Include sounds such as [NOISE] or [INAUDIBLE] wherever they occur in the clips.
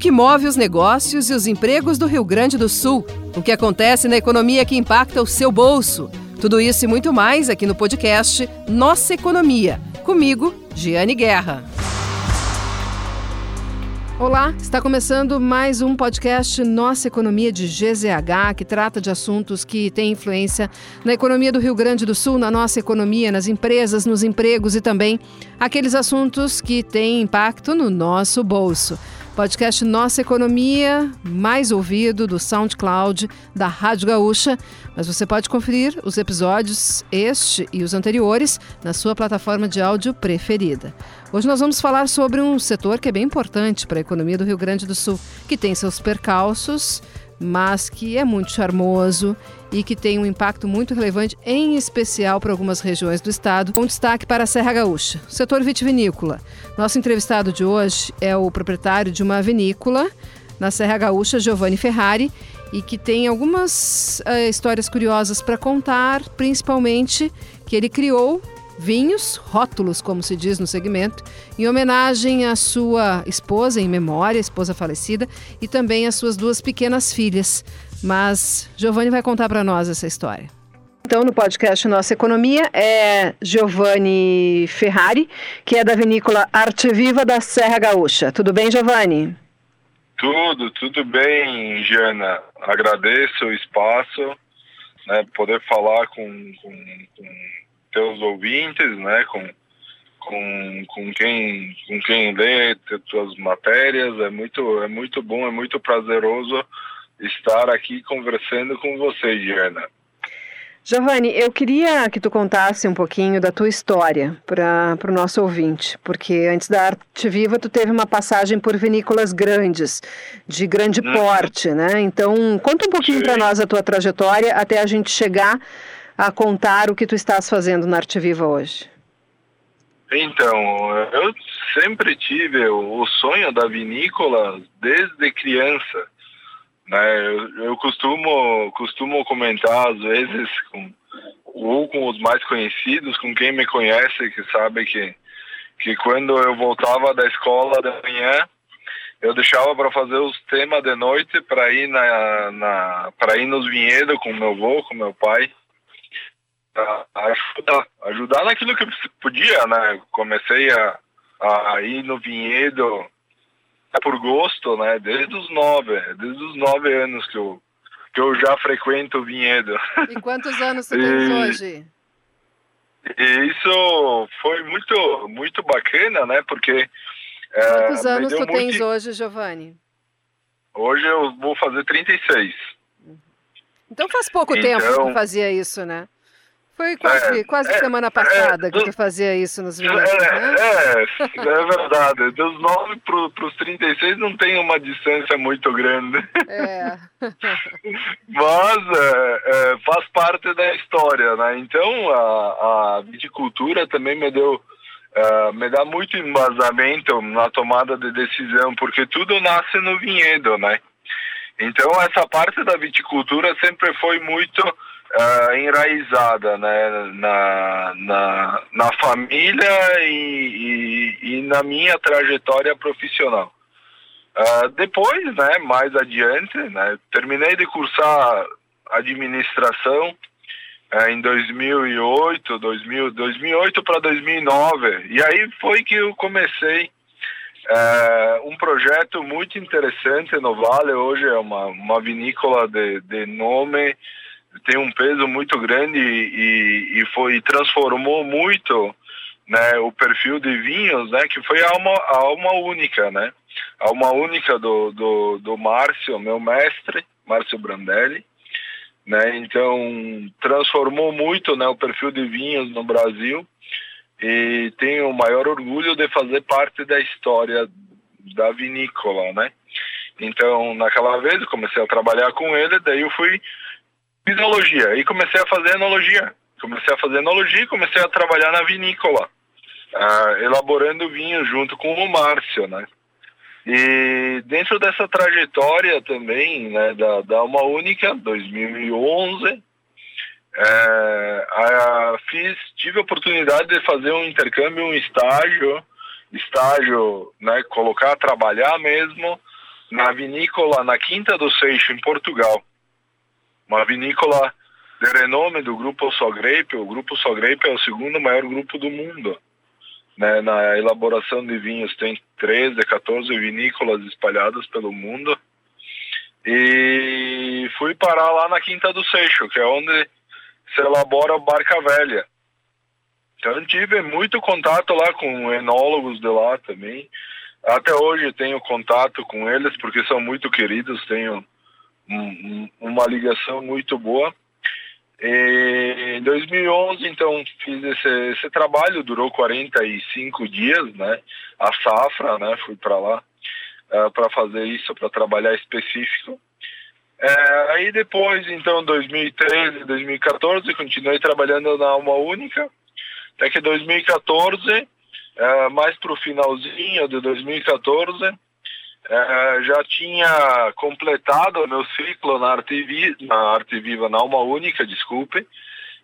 que move os negócios e os empregos do Rio Grande do Sul, o que acontece na economia que impacta o seu bolso. Tudo isso e muito mais aqui no podcast Nossa Economia. Comigo, Giane Guerra. Olá, está começando mais um podcast Nossa Economia de GZH, que trata de assuntos que têm influência na economia do Rio Grande do Sul, na nossa economia, nas empresas, nos empregos e também aqueles assuntos que têm impacto no nosso bolso. Podcast Nossa Economia, mais ouvido do SoundCloud da Rádio Gaúcha. Mas você pode conferir os episódios, este e os anteriores, na sua plataforma de áudio preferida. Hoje nós vamos falar sobre um setor que é bem importante para a economia do Rio Grande do Sul, que tem seus percalços, mas que é muito charmoso e que tem um impacto muito relevante, em especial para algumas regiões do estado, com destaque para a Serra Gaúcha, setor vitivinícola. Nosso entrevistado de hoje é o proprietário de uma vinícola na Serra Gaúcha, Giovanni Ferrari, e que tem algumas uh, histórias curiosas para contar, principalmente que ele criou vinhos, rótulos, como se diz no segmento, em homenagem à sua esposa, em memória, esposa falecida, e também às suas duas pequenas filhas. Mas Giovanni vai contar para nós essa história. Então, no podcast Nossa Economia é Giovanni Ferrari, que é da vinícola Arte Viva da Serra Gaúcha. Tudo bem, Giovanni? Tudo, tudo bem, Jana. Agradeço o espaço, né, poder falar com, com, com teus ouvintes, né, com, com, com, quem, com quem lê tuas matérias. É muito, é muito bom, é muito prazeroso estar aqui conversando com você, Diana. Giovanni, eu queria que tu contasse um pouquinho da tua história para o nosso ouvinte, porque antes da Arte Viva tu teve uma passagem por vinícolas grandes, de grande uhum. porte, né? Então, conta um pouquinho para nós a tua trajetória até a gente chegar a contar o que tu estás fazendo na Arte Viva hoje. Então, eu sempre tive o sonho da vinícola desde criança. Né? Eu, eu costumo, costumo comentar às vezes com ou com os mais conhecidos, com quem me conhece, que sabe que que quando eu voltava da escola da manhã, eu deixava para fazer os temas de noite para ir na, na para ir nos vinhedos com meu avô, com meu pai ajudar, ajudar naquilo que eu podia, né? Comecei a, a ir no vinhedo por gosto, né? Desde os nove, desde os nove anos que eu, que eu já frequento o vinhedo. E quantos anos você [LAUGHS] tem hoje? E isso foi muito, muito bacana, né? Porque. É, quantos é, anos tu muito... tens hoje, Giovanni? Hoje eu vou fazer 36. Então faz pouco então, tempo que tu fazia isso, né? Foi quase, é, quase é, semana passada é, que tu fazia isso nos vídeos, é, né? É, é verdade. Dos 9 para os 36 não tem uma distância muito grande. É. [LAUGHS] Mas é, é, faz parte da história, né? Então a, a viticultura também me deu me dá muito embasamento na tomada de decisão, porque tudo nasce no vinhedo, né? Então essa parte da viticultura sempre foi muito uh, enraizada né, na, na, na família e, e, e, na minha trajetória profissional. Uh, depois, né, mais adiante, né, terminei de cursar administração uh, em 2008, 2000, 2008 para 2009, e aí foi que eu comecei um projeto muito interessante no Vale hoje é uma, uma vinícola de, de nome tem um peso muito grande e, e foi transformou muito né, o perfil de vinhos, né, que foi a alma, a alma única, né, a alma única do, do, do Márcio, meu mestre, Márcio Brandelli, né, então transformou muito, né, o perfil de vinhos no Brasil e tenho o maior orgulho de fazer parte da história da vinícola, né. Então, naquela vez, comecei a trabalhar com ele, daí eu fui enologia e comecei a fazer enologia. Comecei a fazer enologia e comecei a trabalhar na vinícola, uh, elaborando vinho junto com o Márcio, né? E dentro dessa trajetória também, né, da, da Uma Única, 2011, é, a, fiz, tive a oportunidade de fazer um intercâmbio, um estágio, estágio, né, colocar trabalhar mesmo na vinícola na Quinta do Seixo, em Portugal. Uma vinícola de renome do grupo Sogrepe. O grupo Sogrepe é o segundo maior grupo do mundo. Né, na elaboração de vinhos tem 13, 14 vinícolas espalhadas pelo mundo. E fui parar lá na Quinta do Seixo, que é onde se elabora Barca Velha. Então tive muito contato lá com enólogos de lá também. Até hoje tenho contato com eles porque são muito queridos, tenho um, uma ligação muito boa. E em 2011, então, fiz esse, esse, trabalho, durou 45 dias, né? A safra, né? Fui para lá uh, é, para fazer isso, para trabalhar específico. É, aí depois, então, 2013, 2014, continuei trabalhando na Alma Única. Até que 2014, é, mais para o finalzinho de 2014, é, já tinha completado o meu ciclo na Arte, Viva, na Arte Viva, na Alma Única, desculpe,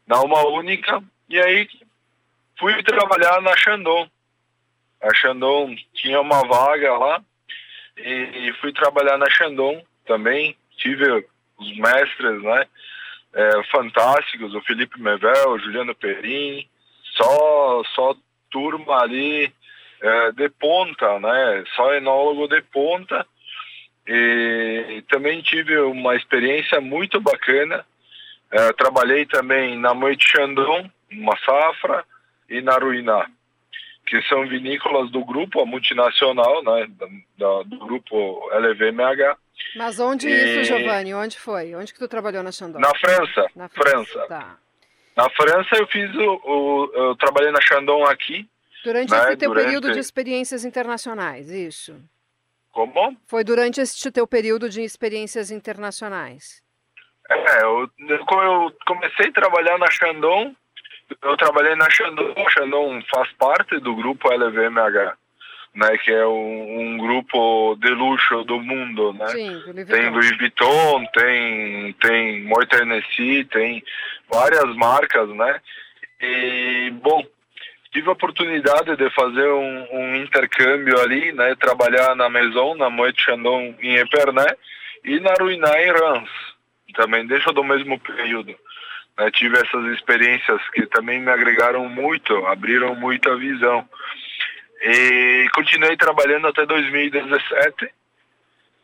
na Alma Única, e aí fui trabalhar na Shandong. A Shandong tinha uma vaga lá, e fui trabalhar na Shandong também, tive os mestres, né, é, fantásticos, o Felipe Mevel, o Juliano Perim, só, só turma ali é, de ponta, né? Só enólogo de ponta. E também tive uma experiência muito bacana. É, trabalhei também na Moit Chandon, uma safra, e na Ruiná, que são vinícolas do grupo, a multinacional, né? Da, do grupo LVMH. Mas onde e... isso, Giovanni? Onde foi? Onde que tu trabalhou na Chandon? Na França. Na França. França. Tá. Na França eu fiz o, o, eu trabalhei na Chandon aqui. Durante né, esse teu durante... período de experiências internacionais, isso? Como? Foi durante este teu período de experiências internacionais. É, eu, eu comecei a trabalhar na Chandon, eu trabalhei na Chandon, a Chandon faz parte do grupo LVMH né, que é um, um, grupo de luxo do mundo, né? Sim, Louis tem Louis Vuitton, tem tem Moet Hennessy, tem várias marcas, né? E bom, tive a oportunidade de fazer um, um intercâmbio ali, né? Trabalhar na Maison, na Moet Chandon em Epernay e na Ruiná em Reims, também deixa do mesmo período. Né? Tive essas experiências que também me agregaram muito, abriram muito a visão. E continuei trabalhando até 2017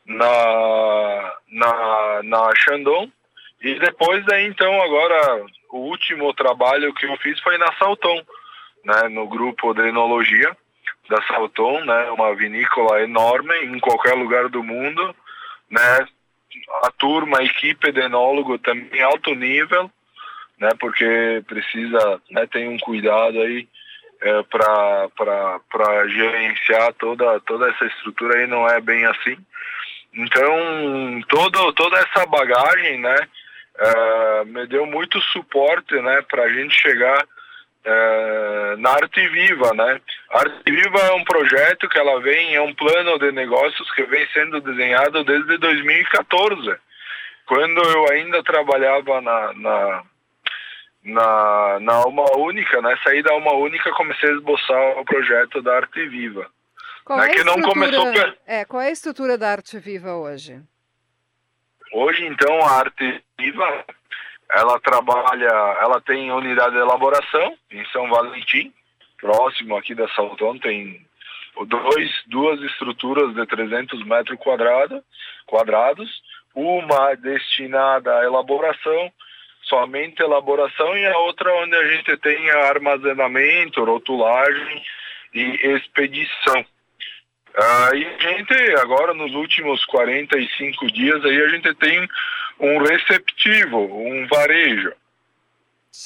na, na, na Shandong. E depois daí, então, agora, o último trabalho que eu fiz foi na Salton, né, no grupo de enologia da Salton, né, uma vinícola enorme em qualquer lugar do mundo, né, a turma, a equipe de enólogo também alto nível, né, porque precisa, né, tem um cuidado aí é, para gerenciar toda, toda essa estrutura aí não é bem assim. Então, todo, toda essa bagagem, né, é, me deu muito suporte, né, para a gente chegar é, na Arte Viva, né. A Arte Viva é um projeto que ela vem, é um plano de negócios que vem sendo desenhado desde 2014, quando eu ainda trabalhava na, na na, na Alma Única, né? Saí da Alma Única comecei a esboçar o projeto da Arte Viva. Qual, né? é, que não começou... é, qual é a estrutura da Arte Viva hoje? Hoje, então, a Arte Viva, ela trabalha, ela tem unidade de elaboração em São Valentim, próximo aqui da Salton, tem dois, duas estruturas de 300 metros quadrados, quadrados, uma destinada à elaboração somente elaboração e a outra onde a gente tem armazenamento, rotulagem e expedição. Aí a gente, agora nos últimos 45 dias, aí a gente tem um receptivo, um varejo,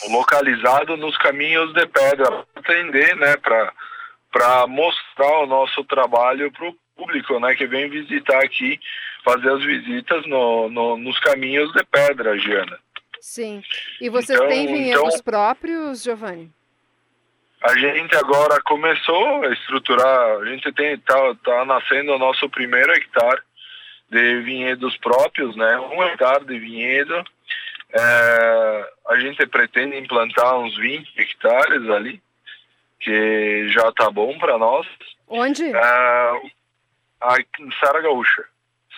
localizado nos caminhos de pedra, para atender, né, para mostrar o nosso trabalho para o público, né, que vem visitar aqui, fazer as visitas no, no, nos caminhos de pedra, Giana. Sim. E você então, tem vinhedos então, próprios, Giovanni? A gente agora começou a estruturar, a gente tem tá, tá nascendo o nosso primeiro hectare de vinhedos próprios, né? Um hectare de vinhedo. É, a gente pretende implantar uns 20 hectares ali, que já tá bom para nós. Onde? É, em Sara Gaúcha.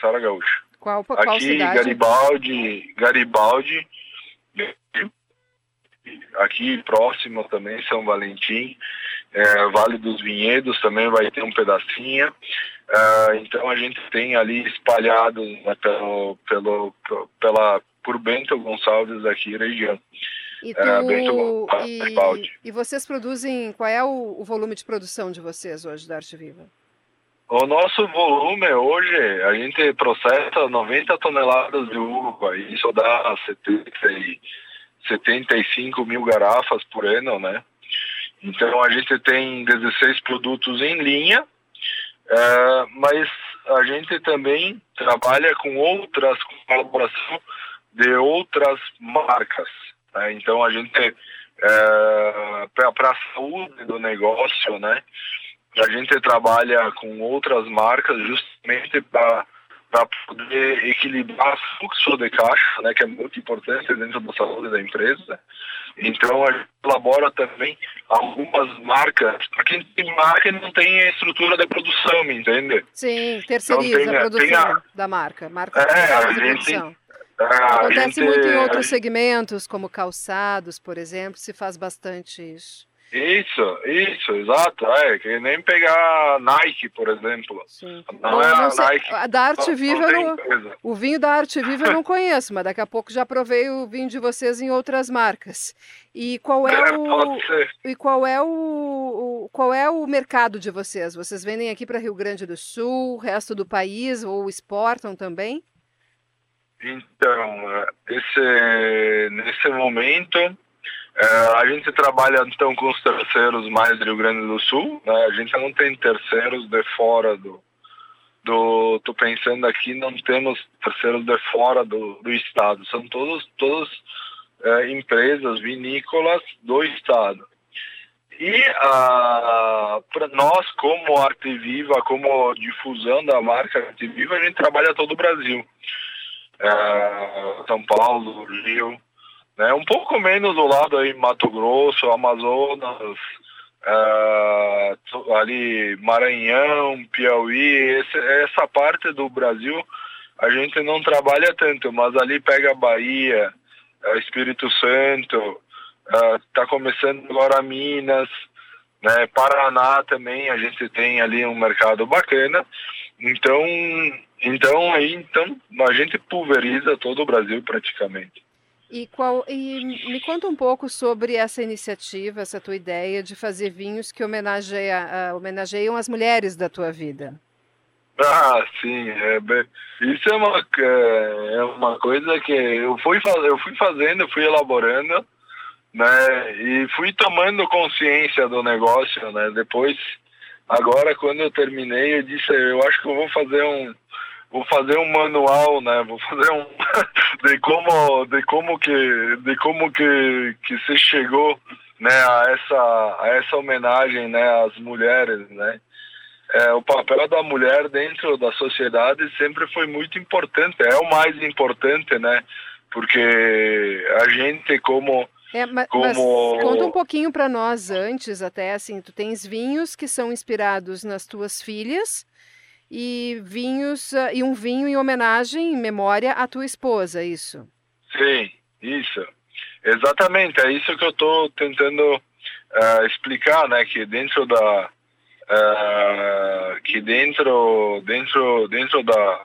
Sara Gaúcha. Qual, qual Aqui, cidade? Garibaldi, Garibaldi, aqui próximo também, São Valentim, é, Vale dos Vinhedos também vai ter um pedacinho. Uh, então a gente tem ali espalhado né, pelo, pelo, pela, por Bento Gonçalves aqui região. E, tu, é, Bento e, e, vocês produzem, qual é o, o, volume de produção de vocês hoje da Arte Viva? O nosso volume hoje, a gente processa 90 toneladas de uva, isso dá 70 e 75 mil garrafas por ano, né? Então a gente tem 16 produtos em linha, uh, mas a gente também trabalha com outras colaboração de outras marcas. Né? Então a gente uh, para a saúde do negócio, né? A gente trabalha com outras marcas justamente para para poder equilibrar o fluxo de caixa, né, que é muito importante dentro da saúde da empresa. Então, a gente elabora também algumas marcas, para quem tem marca não tem a estrutura de produção, me entende? Sim, terceiriza então, tem, a produção a, da marca, marca é, a gente. É, Acontece gente, muito em outros segmentos, como calçados, por exemplo, se faz bastante isso. Isso, isso, exato. É, que nem pegar Nike, por exemplo. Sim. Não, não é não a sei, Nike. A da Arte Viva, não, o vinho da Arte Viva eu não conheço, mas daqui a pouco já provei o vinho de vocês em outras marcas. E qual é, é o e qual é o, o, qual é o mercado de vocês? Vocês vendem aqui para Rio Grande do Sul, resto do país ou exportam também? Então, esse nesse momento é, a gente trabalha então com os terceiros mais do Rio Grande do Sul, né? A gente não tem terceiros de fora do do tô pensando aqui não temos terceiros de fora do, do estado, são todos todas é, empresas vinícolas do estado. E ah, para nós como Arte Viva, como difusão da marca Arte Viva, a gente trabalha todo o Brasil. É, São Paulo, Rio, né? Um pouco menos do lado aí Mato Grosso, Amazonas, uh, ali Maranhão, Piauí, esse, essa parte do Brasil a gente não trabalha tanto, mas ali pega Bahia, uh, Espírito Santo, está uh, começando agora Minas, né? Paraná também a gente tem ali um mercado bacana. Então, então aí então a gente pulveriza todo o Brasil praticamente. E, qual, e me conta um pouco sobre essa iniciativa, essa tua ideia de fazer vinhos que homenageia, uh, homenageiam as mulheres da tua vida. Ah, sim. É, isso é uma, é, é uma coisa que eu fui, eu fui fazendo, fui elaborando, né? E fui tomando consciência do negócio, né? Depois, agora quando eu terminei, eu disse, eu acho que eu vou fazer um vou fazer um manual, né? Vou fazer um [LAUGHS] de como de como que de como que que se chegou, né, a essa a essa homenagem, né, às mulheres, né? É, o papel da mulher dentro da sociedade sempre foi muito importante, é o mais importante, né? Porque a gente como é, mas, como... mas conta um pouquinho para nós antes, até assim, tu tens vinhos que são inspirados nas tuas filhas, e vinhos uh, e um vinho em homenagem, em memória à tua esposa, isso? Sim, isso. Exatamente, é isso que eu estou tentando uh, explicar, né? Que dentro da uh, que dentro dentro dentro da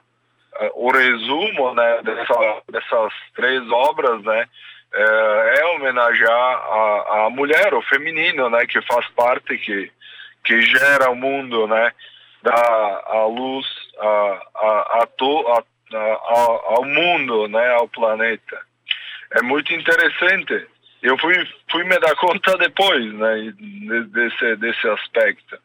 o resumo, né? Dessa, dessas três obras, né? é homenagear a, a mulher, o feminino, né? Que faz parte que que gera o mundo, né? Dá a luz a, a, a, to, a, a, ao mundo, né, ao planeta. É muito interessante. Eu fui, fui me dar conta [LAUGHS] depois, né, desse, desse aspecto.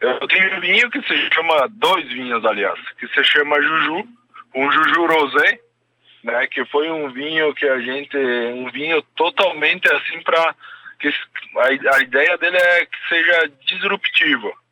Eu tenho um vinho que se chama, dois vinhos, aliás, que se chama Juju, um Juju Rosé, né, que foi um vinho que a gente, um vinho totalmente assim para que a, a ideia dele é que seja disruptivo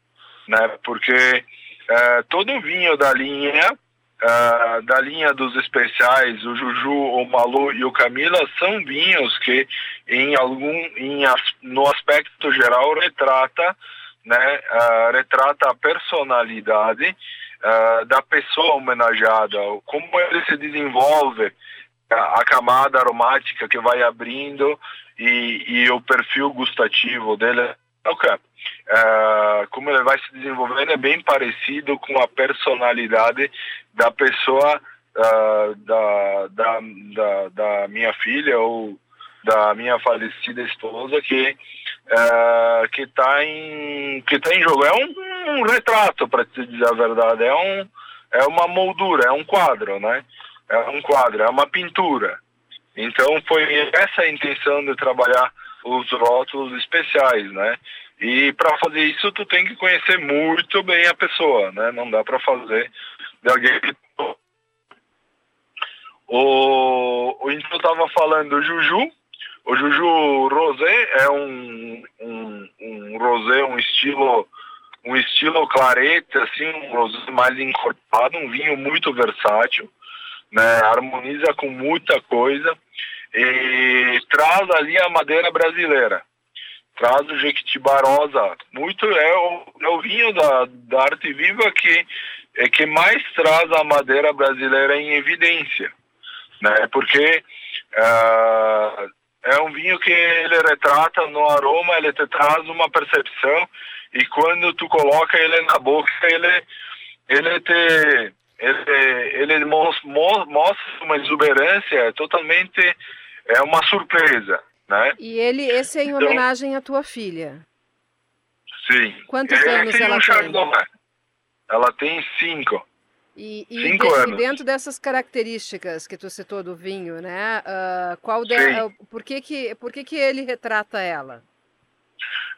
né? Porque uh, todo vinho da linha, uh, da linha dos especiais, o Juju, o Malu e o Camila, são vinhos que, em algum, em, no aspecto geral, retrata, né? Uh, retrata a personalidade uh, da pessoa homenageada, como ele se desenvolve, a camada aromática que vai abrindo e, e, o perfil gustativo dele. Okay. Uh, como ele vai se desenvolvendo é bem parecido com a personalidade da pessoa uh, da, da, da, da, minha filha ou da minha falecida esposa que uh, que está em que tá em jogo. É um, um retrato para te dizer a verdade. É um é uma moldura é um quadro né? É um quadro é uma pintura. Então foi essa a intenção de trabalhar os rótulos especiais né e para fazer isso tu tem que conhecer muito bem a pessoa né não dá para fazer de alguém que o, o então estava falando do Juju. O Juju Rosé é um, um, um rosé, um estilo um estilo clarete, assim, um rosé mais encorpado, um vinho muito versátil, né? Harmoniza com muita coisa e traz ali a madeira brasileira. Traz o Jequitibarosa, muito é o, é o vinho da, da arte viva que é que mais traz a madeira brasileira em evidência né? Porque uh, é um vinho que ele retrata no aroma, ele te traz uma percepção e quando tu coloca ele na boca, ele ele te ele, ele mostra uma exuberância totalmente é uma surpresa, né? E ele esse é em então, homenagem à tua filha. Sim. Quantos anos ela tem? Ela tem cinco. E, e, Cinco de, anos. e dentro dessas características que tu citou do vinho, né? Uh, qual de, uh, por que que por que que ele retrata ela?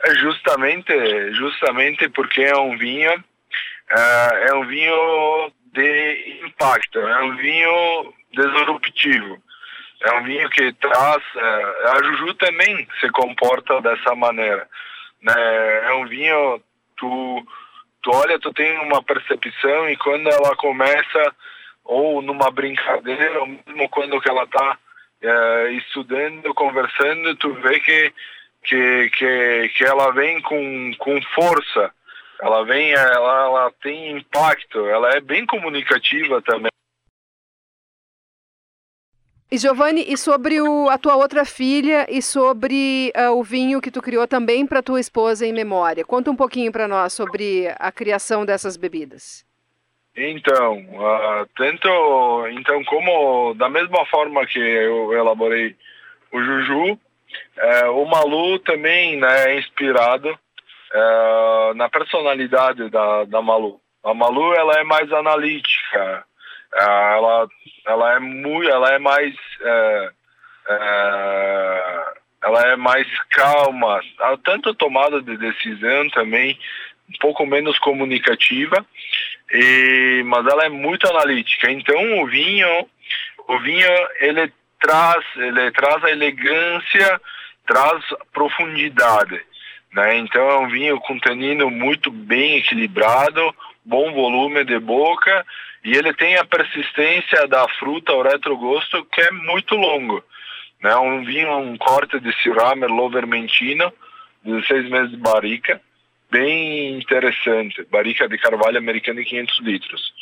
É justamente justamente porque é um vinho uh, é um vinho de impacto, é um vinho disruptivo. É um vinho que traz uh, a Juju também se comporta dessa maneira, né? É um vinho tu tu olha, tu tem uma percepção e quando ela começa, ou numa brincadeira, ou mesmo quando que ela está é, estudando, conversando, tu vê que, que, que, que ela vem com, com força, ela vem, ela, ela tem impacto, ela é bem comunicativa também. E Giovanni, e sobre o, a tua outra filha e sobre uh, o vinho que tu criou também para tua esposa em memória. Conta um pouquinho para nós sobre a criação dessas bebidas. Então, uh, tanto, então como da mesma forma que eu elaborei o Juju, uh, o Malu também né, é inspirado uh, na personalidade da, da Malu. A Malu ela é mais analítica, ela, ela é muito, ela é mais, é, é, ela é mais calma, tanto tomada de decisão também, um pouco menos comunicativa, e, mas ela é muito analítica. Então o vinho, o vinho ele traz, ele traz a elegância, traz profundidade. Né? Então é um vinho com tanino muito bem equilibrado, bom volume de boca e ele tem a persistência da fruta, o retrogosto, que é muito longo. Né? Um vinho, um corte de Syrah Merlot Vermentino, 16 meses de barrica, bem interessante. Barrica de carvalho americano de 500 litros.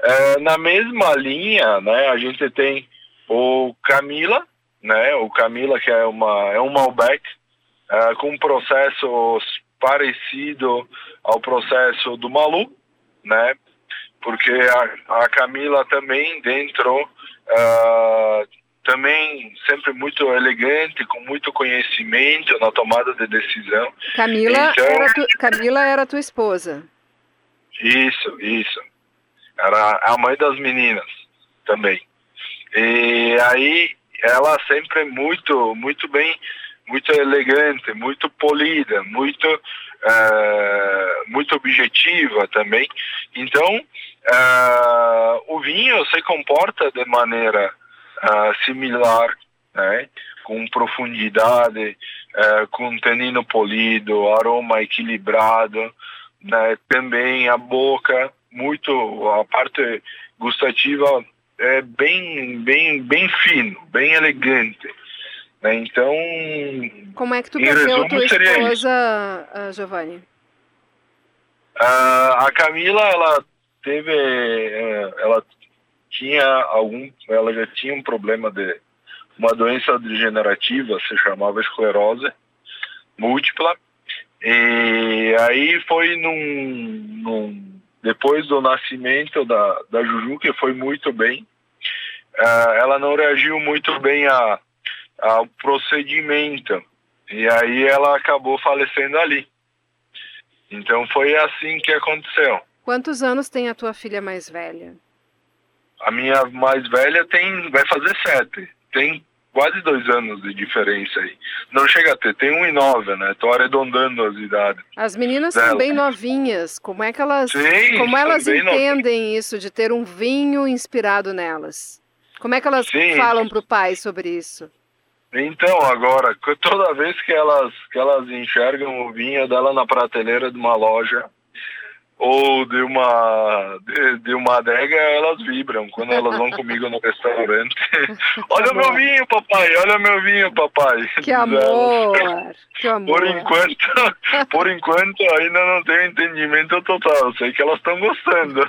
É, na mesma linha, né, a gente tem o Camila, né, o Camila que é uma é um Malbec é, com um processo parecido ao processo do Malu, né, porque a, a Camila também dentro uh, também sempre muito elegante, com muito conhecimento na tomada de decisão. Camila, então, era, tu, Camila era tua esposa. Isso, isso. Era a mãe das meninas também. E aí ela sempre muito, muito bem, muito elegante, muito polida, muito, uh, muito objetiva também. Então uh, o vinho se comporta de maneira uh, similar, né? com profundidade, com tanino polido, aroma equilibrado, né? também a boca muito, a parte gustativa é bem, bem, bem fino, bem elegante. Né? Então, como é que tu perdeu tua esposa, Giovanni? Uh, a Camila, ela teve, é, ela tinha algum, ela já tinha um problema de uma doença degenerativa, se chamava esclerose múltipla, e aí foi num, num depois do nascimento da, da Juju, que foi muito bem, uh, ela não reagiu muito bem a, ao procedimento, e aí ela acabou falecendo ali. Então foi assim que aconteceu. Quantos anos tem a tua filha mais velha? A minha mais velha tem, vai fazer sete. Tem quase dois anos de diferença aí. Não chega a ter, tem um e nove, né? Tô arredondando as idades. As meninas dela. são bem novinhas. Como é que elas, Sim, como elas entendem isso de ter um vinho inspirado nelas? Como é que elas Sim. falam pro pai sobre isso? Então, agora, [LAUGHS] toda vez que elas, que elas enxergam o vinho dela na prateleira de uma loja, ou de uma de, de, uma adega, elas vibram quando elas vão comigo no restaurante. [LAUGHS] olha meu vinho, papai, olha meu vinho, papai. Que amor, que amor. Por enquanto, [LAUGHS] por enquanto ainda não tenho entendimento total, sei que elas estão gostando.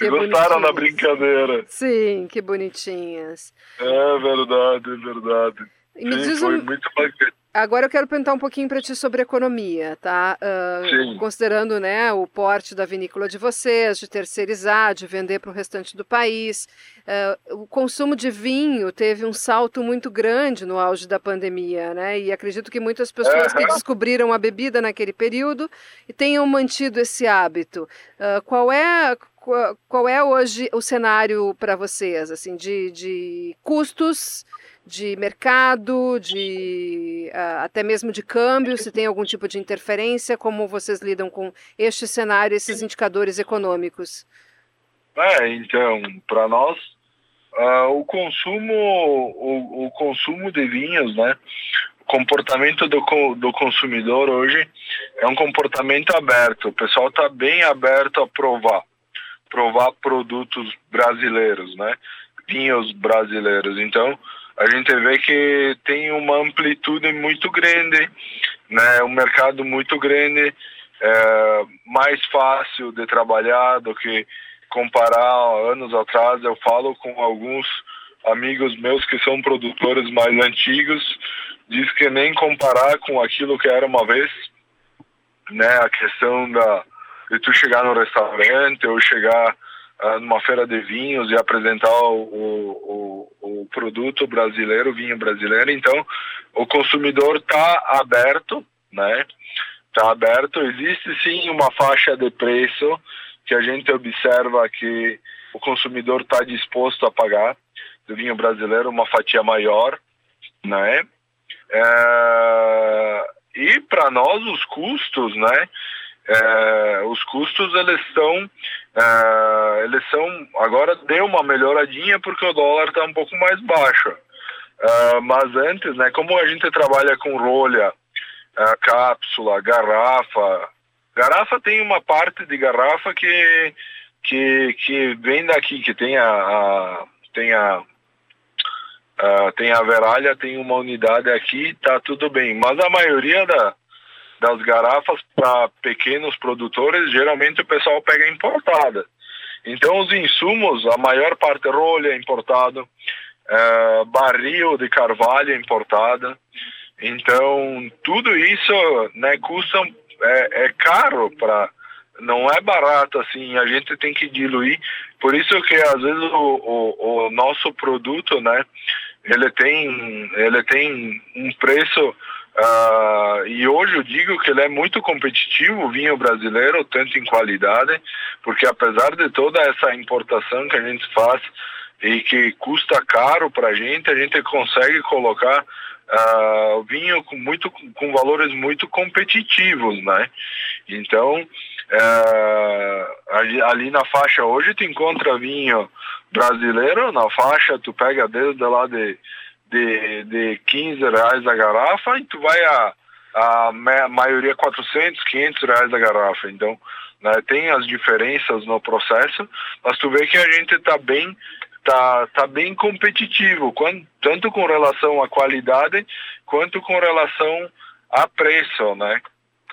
Que Gostaram da brincadeira. Sim, que bonitinhas. É verdade, é verdade. Me Sim, foi um... muito bacana. Agora eu quero perguntar um pouquinho para ti sobre economia, tá? Uh, considerando né, o porte da vinícola de vocês, de terceirizar, de vender para o restante do país. Uh, o consumo de vinho teve um salto muito grande no auge da pandemia, né? E acredito que muitas pessoas que descobriram a bebida naquele período e tenham mantido esse hábito. Uh, qual é qual é hoje o cenário para vocês, assim, de, de custos de mercado, de uh, até mesmo de câmbio, se tem algum tipo de interferência, como vocês lidam com este cenário, esses indicadores econômicos? É, então, para nós, uh, o consumo, o, o, consumo de vinhos, né, o comportamento do, do consumidor hoje é um comportamento aberto. O pessoal está bem aberto a provar, provar produtos brasileiros, né, vinhos brasileiros. Então, a gente vê que tem uma amplitude muito grande, né, um mercado muito grande, é, mais fácil de trabalhar do que comparar anos atrás. Eu falo com alguns amigos meus que são produtores mais antigos, diz que nem comparar com aquilo que era uma vez, né, a questão da de tu chegar no restaurante ou chegar uh, numa feira de vinhos e apresentar o, o, o, produto brasileiro, o vinho brasileiro. Então, o consumidor está aberto, né? Está aberto. Existe sim uma faixa de preço que a gente observa que o consumidor está disposto a pagar do vinho brasileiro uma fatia maior, né? É, e para nós os custos, né? É, os custos eles são é, eles são agora deu uma melhoradinha porque o dólar está um pouco mais baixo é, mas antes né como a gente trabalha com rolha é, cápsula garrafa garrafa tem uma parte de garrafa que que, que vem daqui que tem a, a tem a Uh, tem a veralha, tem uma unidade aqui, tá tudo bem. Mas a maioria da, das garrafas para pequenos produtores, geralmente o pessoal pega importada. Então os insumos, a maior parte rolha é importado, é, barril de carvalho é importada. Então tudo isso, né, custa é, é caro para não é barato assim, a gente tem que diluir. Por isso que às vezes o, o, o nosso produto, né, ele tem ele tem um preço Uh, e hoje eu digo que ele é muito competitivo, o vinho brasileiro, tanto em qualidade, porque apesar de toda essa importação que a gente faz e que custa caro para a gente, a gente consegue colocar uh, vinho com, muito, com valores muito competitivos, né? Então, uh, ali, ali na faixa hoje tu encontra vinho brasileiro, na faixa tu pega desde lá de de, de 15 reais a garrafa e tu vai a, a maioria 400, 500 reais a garrafa. Então, né, tem as diferenças no processo, mas tu vê que a gente está bem tá, tá bem competitivo, quando, tanto com relação à qualidade quanto com relação a preço, né?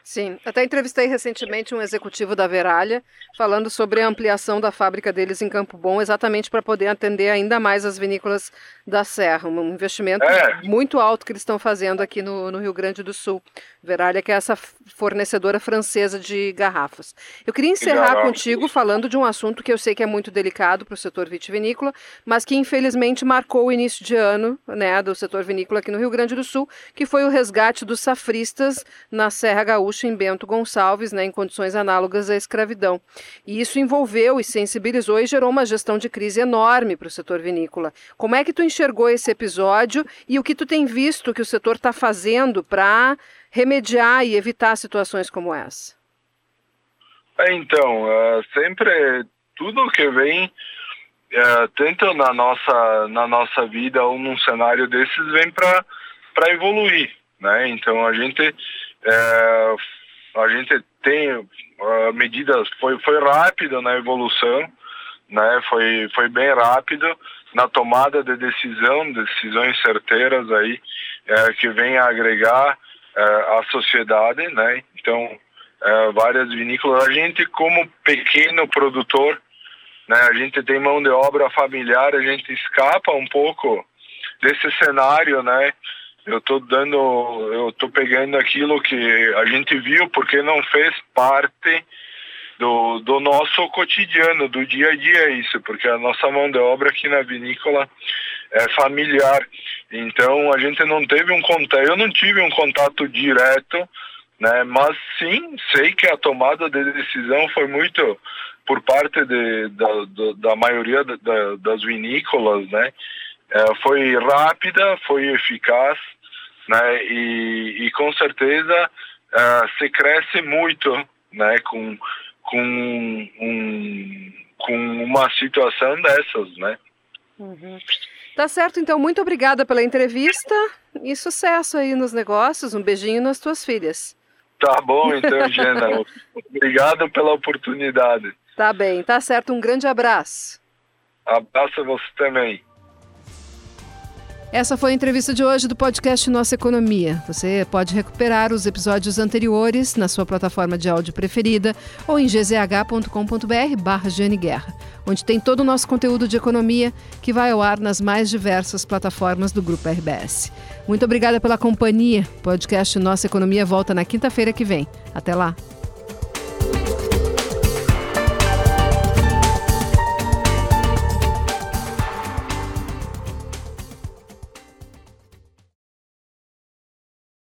Sim, até entrevistei recentemente um executivo da Veralha falando sobre a ampliação da fábrica deles em Campo Bom, exatamente para poder atender ainda mais as vinícolas da Serra. Um investimento é. muito alto que eles estão fazendo aqui no, no, Rio Grande do Sul. Veralha, que é essa fornecedora francesa de garrafas. Eu queria encerrar contigo falando de um assunto que eu sei que é muito delicado para o setor vitivinícola, mas que infelizmente marcou o início de ano né, do setor vinícola aqui no Rio Grande do Sul, que foi o resgate dos safristas na Serra Gaúcha em Bento Gonçalves, né, em condições análogas à escravidão. E isso envolveu e sensibilizou e gerou uma gestão de crise enorme para o setor vinícola. Como é que tu enxergou esse episódio e o que tu tem visto que o setor está fazendo para remediar e evitar situações como essa? É, então, uh, sempre tudo que vem uh, tanto na nossa na nossa vida ou num cenário desses vem para para evoluir, né? Então a gente uh, a gente tem medidas, foi, foi rápido na evolução, né? foi, foi bem rápido na tomada de decisão, decisões certeiras aí, que vem a agregar é, a sociedade, né? Então, é, várias vinícolas. A gente, como pequeno produtor, né? A gente tem mão de obra familiar, a gente escapa um pouco desse cenário, né? eu tô dando, eu tô pegando aquilo que a gente viu porque não fez parte do, do nosso cotidiano, do dia a dia isso, porque a nossa mão de obra aqui na vinícola é familiar. Então a gente não teve um contato, eu não tive um contato direto, né? Mas sim, sei que a tomada de decisão foi muito por parte de, da, da, da maioria da, das vinícolas, né? É, foi rápida, foi eficaz, né? E, e com certeza uh, se cresce muito, né? Com com um, com uma situação dessas, né? Uhum. Tá certo, então muito obrigada pela entrevista e sucesso aí nos negócios. Um beijinho nas tuas filhas. Tá bom, então, Gena. [LAUGHS] Obrigado pela oportunidade. Tá bem, tá certo. Um grande abraço. Abraço a você também. Essa foi a entrevista de hoje do podcast Nossa Economia. Você pode recuperar os episódios anteriores na sua plataforma de áudio preferida ou em gzh.com.br barra Guerra, onde tem todo o nosso conteúdo de economia que vai ao ar nas mais diversas plataformas do Grupo RBS. Muito obrigada pela companhia. O podcast Nossa Economia volta na quinta-feira que vem. Até lá!